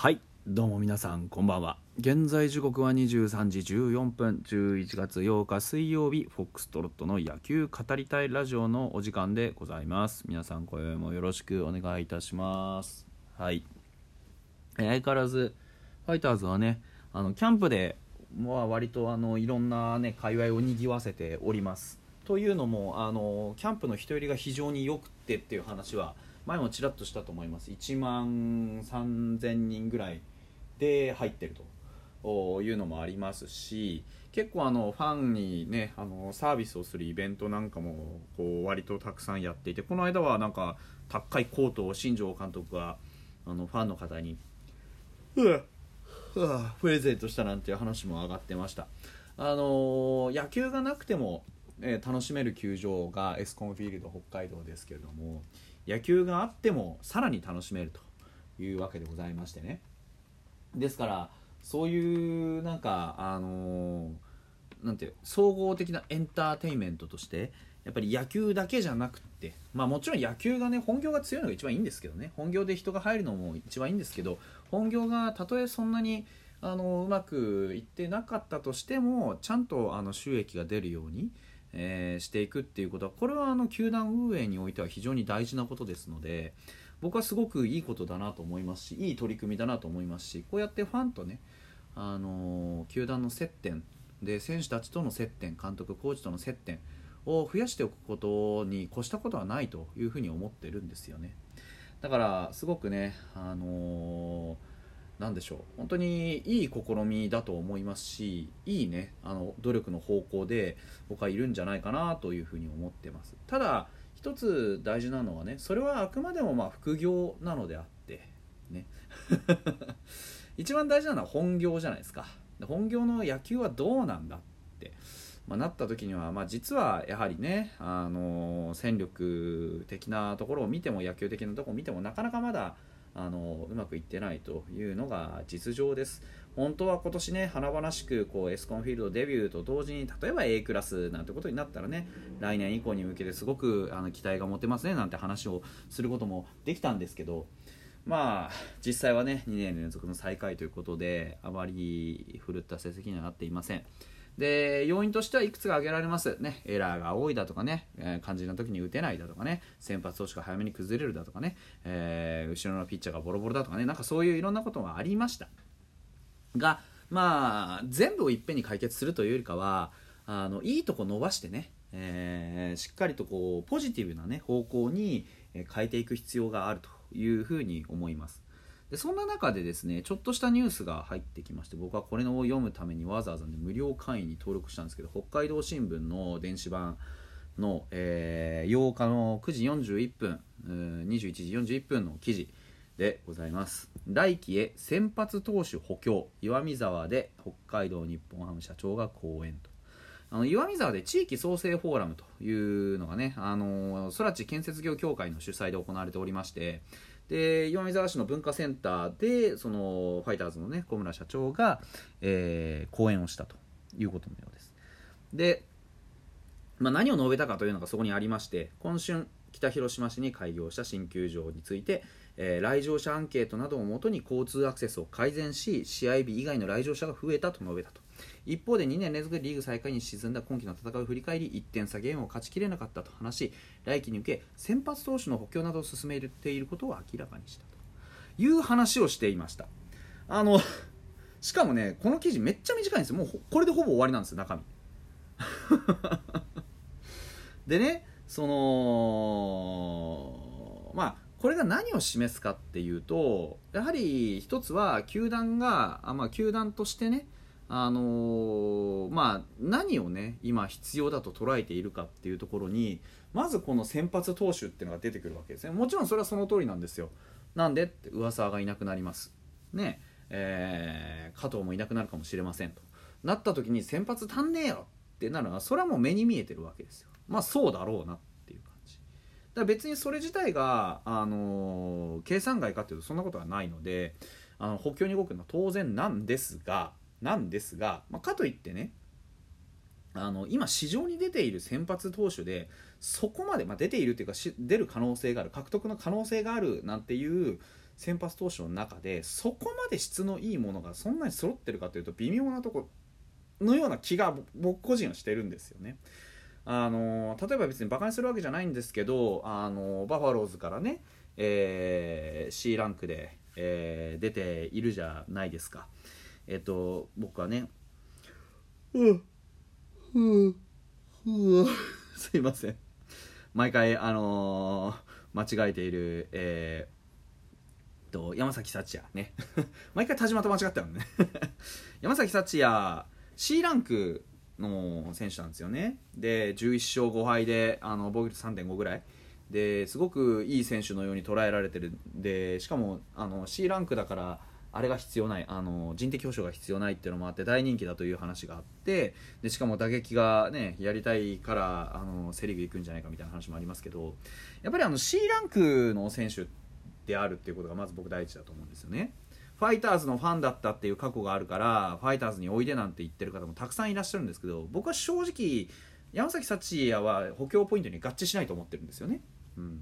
はいどうも皆さんこんばんは。現在時刻は23時14分11月8日水曜日フォックストロットの野球語りたいラジオのお時間でございます。皆さん今宵もよろしくお願いいたします。はい。相変わらずファイターズはねあのキャンプでまあ割とあのいろんなね界隈をにぎわせております。というのもあのキャンプの人寄りが非常に良くってっていう話は前もちらっとしたと思います。1万3000人ぐらいで入ってると。いうのもありますし結構あのファンにねあのサービスをするイベントなんかもこう割とたくさんやっていてこの間はなんか高いコートを新庄監督があのファンの方にうわプレゼントしたなんていう話も上がってました。あの野球がなくても、え、楽しめる球場がエスコンフィールド北海道ですけれども野球があってもさらに楽しめるというわけでございましてね。ですからそういうなんかあのなんていう総合的なエンターテインメントとしてやっぱり野球だけじゃなくってまあもちろん野球がね本業が強いのが一番いいんですけどね。本業で人が入るのも一番いいんですけど本業がたとえそんなにあのうまくいってなかったとしてもちゃんとあの収益が出るようにえー、していくっていうことはこれはあの球団運営においては非常に大事なことですので僕はすごくいいことだなと思いますしいい取り組みだなと思いますしこうやってファンとね、あのー、球団の接点で選手たちとの接点監督コーチとの接点を増やしておくことに越したことはないというふうに思ってるんですよね。だからすごくね、あのー何でしょう。本当にいい試みだと思いますしいいねあの努力の方向で僕はいるんじゃないかなというふうに思ってます。ただ一つ大事なのはねそれはあくまでもま副業なのであってね。一番大事なのは本業じゃないですか。本業の野球はどうなんだって、ま、なった時には、まあ、実はやはりね、あの戦力的なところを見ても野球的なところを見てもなかなかまだあのうまくいってないというのが実情です本当は今年ね華々しくこうエスコンフィールドデビューと同時に例えば A クラスなんてことになったらね来年以降に向けてすごくあの期待が持てますねなんて話をすることもできたんですけどまあ実際はね2年連続の最下位ということであまり振るった成績にはなっていません。で要因としてはいくつか挙げられます、ね、エラーが多いだとかね、えー、肝心な時に打てないだとかね先発投手が早めに崩れるだとかね、えー、後ろのピッチャーがボロボロだとかねなんかそういういろんなことがありました。がまあ全部をいっぺんに解決するというよりかはあのいいとこ伸ばしてね、えー、しっかりとこうポジティブな、ね、方向に変えていく必要があるというふうに思います。でそんな中でですねちょっとしたニュースが入ってきまして僕はこれを読むためにわざわざ、ね、無料会員に登録したんですけど北海道新聞の電子版の、えー、8日の9時41分21時41分の記事でございます。来季へ先発投手補強岩見沢で北海道日本ハム社長が講演と。あの岩見沢で地域創生フォーラムというのがね、あの空知建設業協会の主催で行われておりましてで岩見沢市の文化センターでそのファイターズのね小村社長が、えー、講演をしたということのようです。で、まあ、何を述べたかというのがそこにありまして今春北広島市に開業した新球場について、えー、来場者アンケートなどをもとに交通アクセスを改善し試合日以外の来場者が増えたと述べたと。一方で2年連続でリーグ最下位に沈んだ今季の戦いを振り返り1点差ゲームを勝ちきれなかったと話し来季に向け先発投手の補強などを進めていることを明らかにしたと。いう話をしていました。あのしかもねこの記事めっちゃ短いんですよ。もうこれでほぼ終わりなんですよ中身。でねそのまあこれが何を示すかっていうとやはり一つは球団があ、まあ、球団としてねあのー、まあ、何をね今必要だと捉えているかっていうところにまずこの先発投手っていうのが出てくるわけですね。もちろんそれはその通りなんですよ。なんでって噂がいなくなります。ねえー、加藤もいなくなるかもしれませんと。なった時に先発足んねえよってなるのはそれはもう目に見えてるわけですよ。まあそうだろうなってだ別にそれ自体が、あのー、計算外かっていうとそんなことはないのであの補強に動くのは当然なんですがなんですが、まあ、かといってねあの今市場に出ている先発投手でそこまで、まあ、出ているというか出る可能性がある獲得の可能性があるなんていう先発投手の中でそこまで質のいいものがそんなに揃ってるかというと微妙なとこのような気が僕個人はしてるんですよね。あの例えば別にバカにするわけじゃないんですけどあのバファローズからね、えー、C ランクで、えー、出ているじゃないですか。えっと僕はねうんうんうん すいません。毎回あのー、間違えているえー、と山崎幸也ね。毎回田島と間違ってるのね。山崎幸也 C ランクの選手なんですよねで11勝5敗であの防御率3.5ぐらいですごくいい選手のように捉えられてるでしかもあの C ランクだからあれが必要ないあの人的保障が必要ないっていうのもあって大人気だという話があってでしかも打撃がねやりたいからあのセ・リーグ行くんじゃないかみたいな話もありますけどやっぱりあの C ランクの選手であるっていうことがまず僕第一だと思うんですよね。ファイターズのファンだったっていう過去があるからファイターズにおいでなんて言ってる方もたくさんいらっしゃるんですけど僕は正直山崎幸也は補強ポイントに合致しないと思ってるんですよね。うん。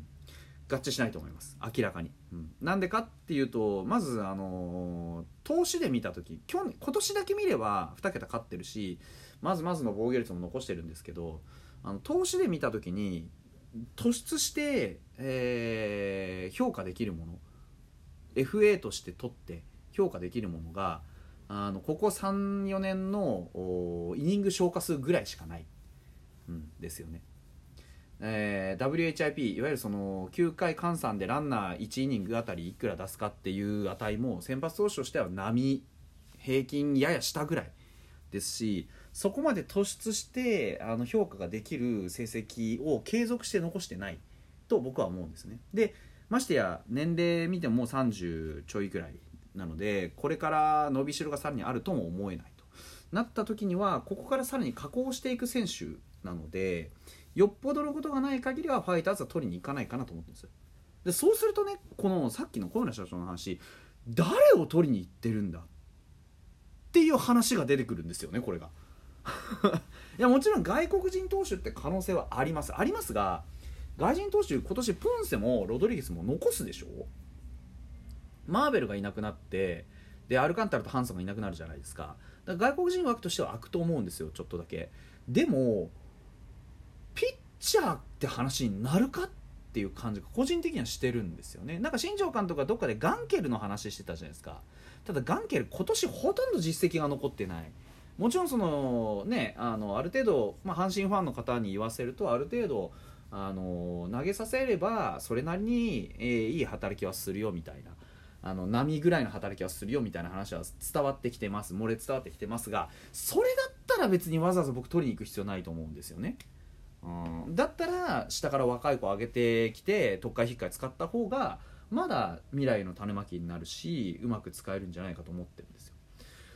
合致しないと思います。明らかに、うん、なんでかっていうとまずあの投資で見た時去年今年だけ見れば2桁勝ってるしまずまずの防御率も残してるんですけどあの投資で見た時に突出して、えー、評価できるもの FA として取って評価できるものがあのここ34年のイニング消化数ぐらいしかない、うん、ですよね。えー、WHIP いわゆるその9回換算でランナー1イニングあたりいくら出すかっていう値も先発投手としては波平均やや下ぐらいですしそこまで突出してあの評価ができる成績を継続して残してないと僕は思うんですねでましてや年齢見てももう30ちょいぐらいなのでこれから伸びしろがさらにあるとも思えないと。なった時にはここからさらに加工していく選手なのでよっぽどのことがない限りはファイターズは取りに行かないかなと思ってるんですでそうするとねこのさっきの小村社長の話誰を取りに行ってるんだっていう話が出てくるんですよねこれが。いやもちろん外国人投手って可能性はあります。ありますが外人投手今年ポンセもロドリゲスも残すでしょ？マーベルがいなくなってでアルカンタラとハンソンがいなくなるじゃないですか。だから外国人枠としては開くと思うんですよちょっとだけ。でもピッチャーって話になるかっていう感じが個人的にはしてるんですよね。なんか新庄監督がどっかでガンケルの話してたじゃないですか。ただガンケル今年ほとんど実績が残ってない。もちろんそのねあのある程度、まあ、阪神ファンの方に言わせるとある程度あの投げさせればそれなりに、えー、いい働きはするよみたいな。あの波ぐらいの働きはするよみたいな話は伝わってきてます。漏れ伝わってきてますがそれだったら別にわざわざ僕取りに行く必要ないと思うんですよね。うん、だったら下から若い子上げてきて特会引っかい使った方がまだ未来の種まきになるしうまく使えるんじゃないかと思ってるんですよ。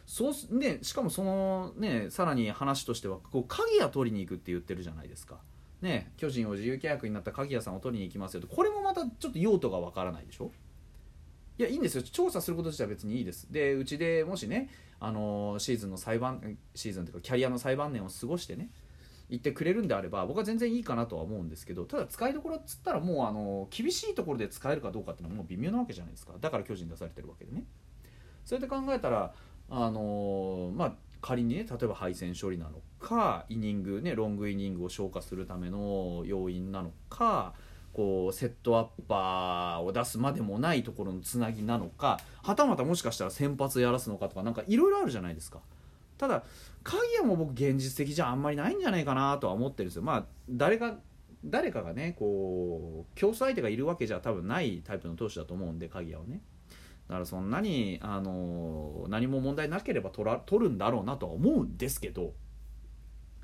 そうねしかもそのねさらに話としてはこう鍵谷取りに行くって言ってるじゃないですか。ね巨人を自由契約になった鍵谷さんを取りに行きますよと。これもまたちょっと用途がわからないでしょ？いやいいんですよ。調査すること自体は別にいいです。でうちでもしねあのシーズンの裁判シーズンというかキャリアの裁判年を過ごしてね言ってくれるんであれば僕は全然いいかなとは思うんですけどただ使いどころっつったらもうあの厳しいところで使えるかどうかっていうのはもう微妙なわけじゃないですか。だから巨人出されてるわけでね。それで考えたらあのまあ仮にね例えば配線処理なのかイニングねロングイニングを消化するための要因なのかこうセットアッパーを出すまでもないところのつなぎなのかはたまたもしかしたら先発やらすのかとかなんかいろいろあるじゃないですか。ただ鍵谷も僕現実的じゃあんまりないんじゃないかなとは思ってるんですよまあ誰が誰かがねこう競争相手がいるわけじゃ多分ないタイプの投手だと思うんで鍵谷はねだからそんなにあの何も問題なければ取ら取るんだろうなとは思うんですけど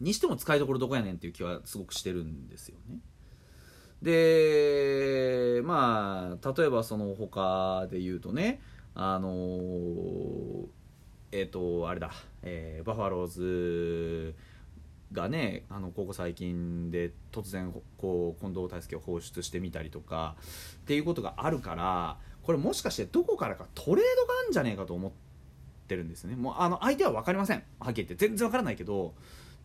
にしても使いどころどこやねんっていう気はすごくしてるんですよね。でまあ例えばその他で言うとねあのえっ、ー、とあれだ、えー、バファローズがねあのここ最近で突然こう近藤大輔を放出してみたりとかっていうことがあるからこれもしかしてどこからかトレードがあるんじゃねえかと思ってるんですね。もうあの相手は分かりません。はっきり言って全然分からないけど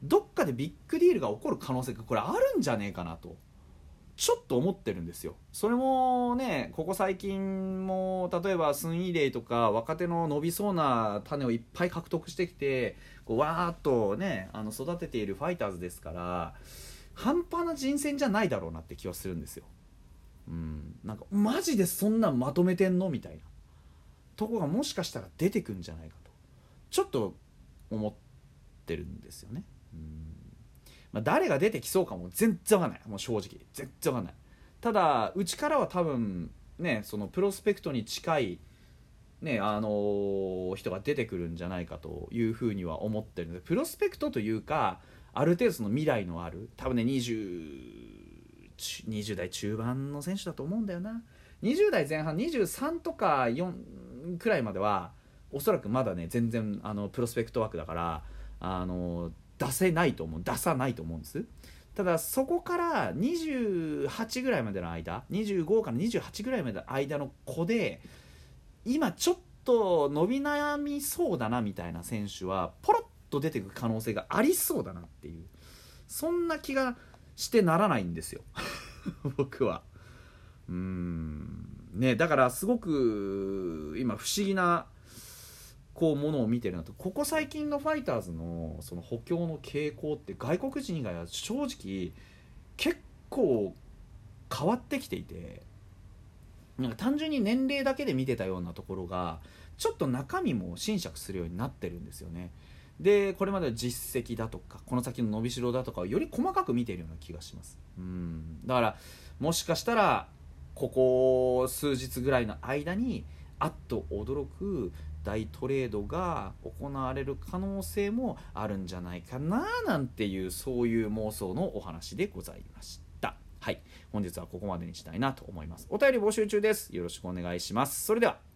どっかでビッグディールが起こる可能性がこれあるんじゃねえかなとちょっと思ってるんですよ。それもねここ最近も例えばスン・イレイとか若手の伸びそうな種をいっぱい獲得してきてこうわーっとねあの育てているファイターズですから半端な人選じゃないだろうなって気はするんですよ。うん。なんかマジでそんなんまとめてんの？みたいな。とこがもしかしたら出てくんじゃないかと。ちょっと思ってるんですよね。うん。まあ、誰が出てきそうかも全然わかんない。もう正直。全然わかんない。ただうちからは多分ねそのプロスペクトに近いねあのー、人が出てくるんじゃないかというふうには思ってるので。プロスペクトというかある程度その未来のある。多分ね 20, 20代中盤の選手だと思うんだよな。20代前半23とか4くらいまではおそらくまだね全然あのプロスペクト枠だからあの出せないと思う出さないと思うんです。ただそこから28ぐらいまでの間25から28ぐらいまでの間の子で今ちょっと伸び悩みそうだなみたいな選手はポロッと出てく可能性がありそうだなっていう。そんな気がしてならないんですよ。僕は。うん。ねだからすごく今不思議なこうものを見てるなと。ここ最近のファイターズのその補強の傾向って外国人以外は正直結構変わってきていてなんか単純に年齢だけで見てたようなところがちょっと中身も侵釈するようになってるんですよね。でこれまでの実績だとかこの先の伸びしろだとかをより細かく見ているような気がします。うん。だからもしかしたらここ数日ぐらいの間にあっと驚く大トレードが行われる可能性もあるんじゃないかななんていうそういう妄想のお話でございました。はい。本日はここまでにしたいなと思います。お便り募集中です。よろしくお願いします。それでは。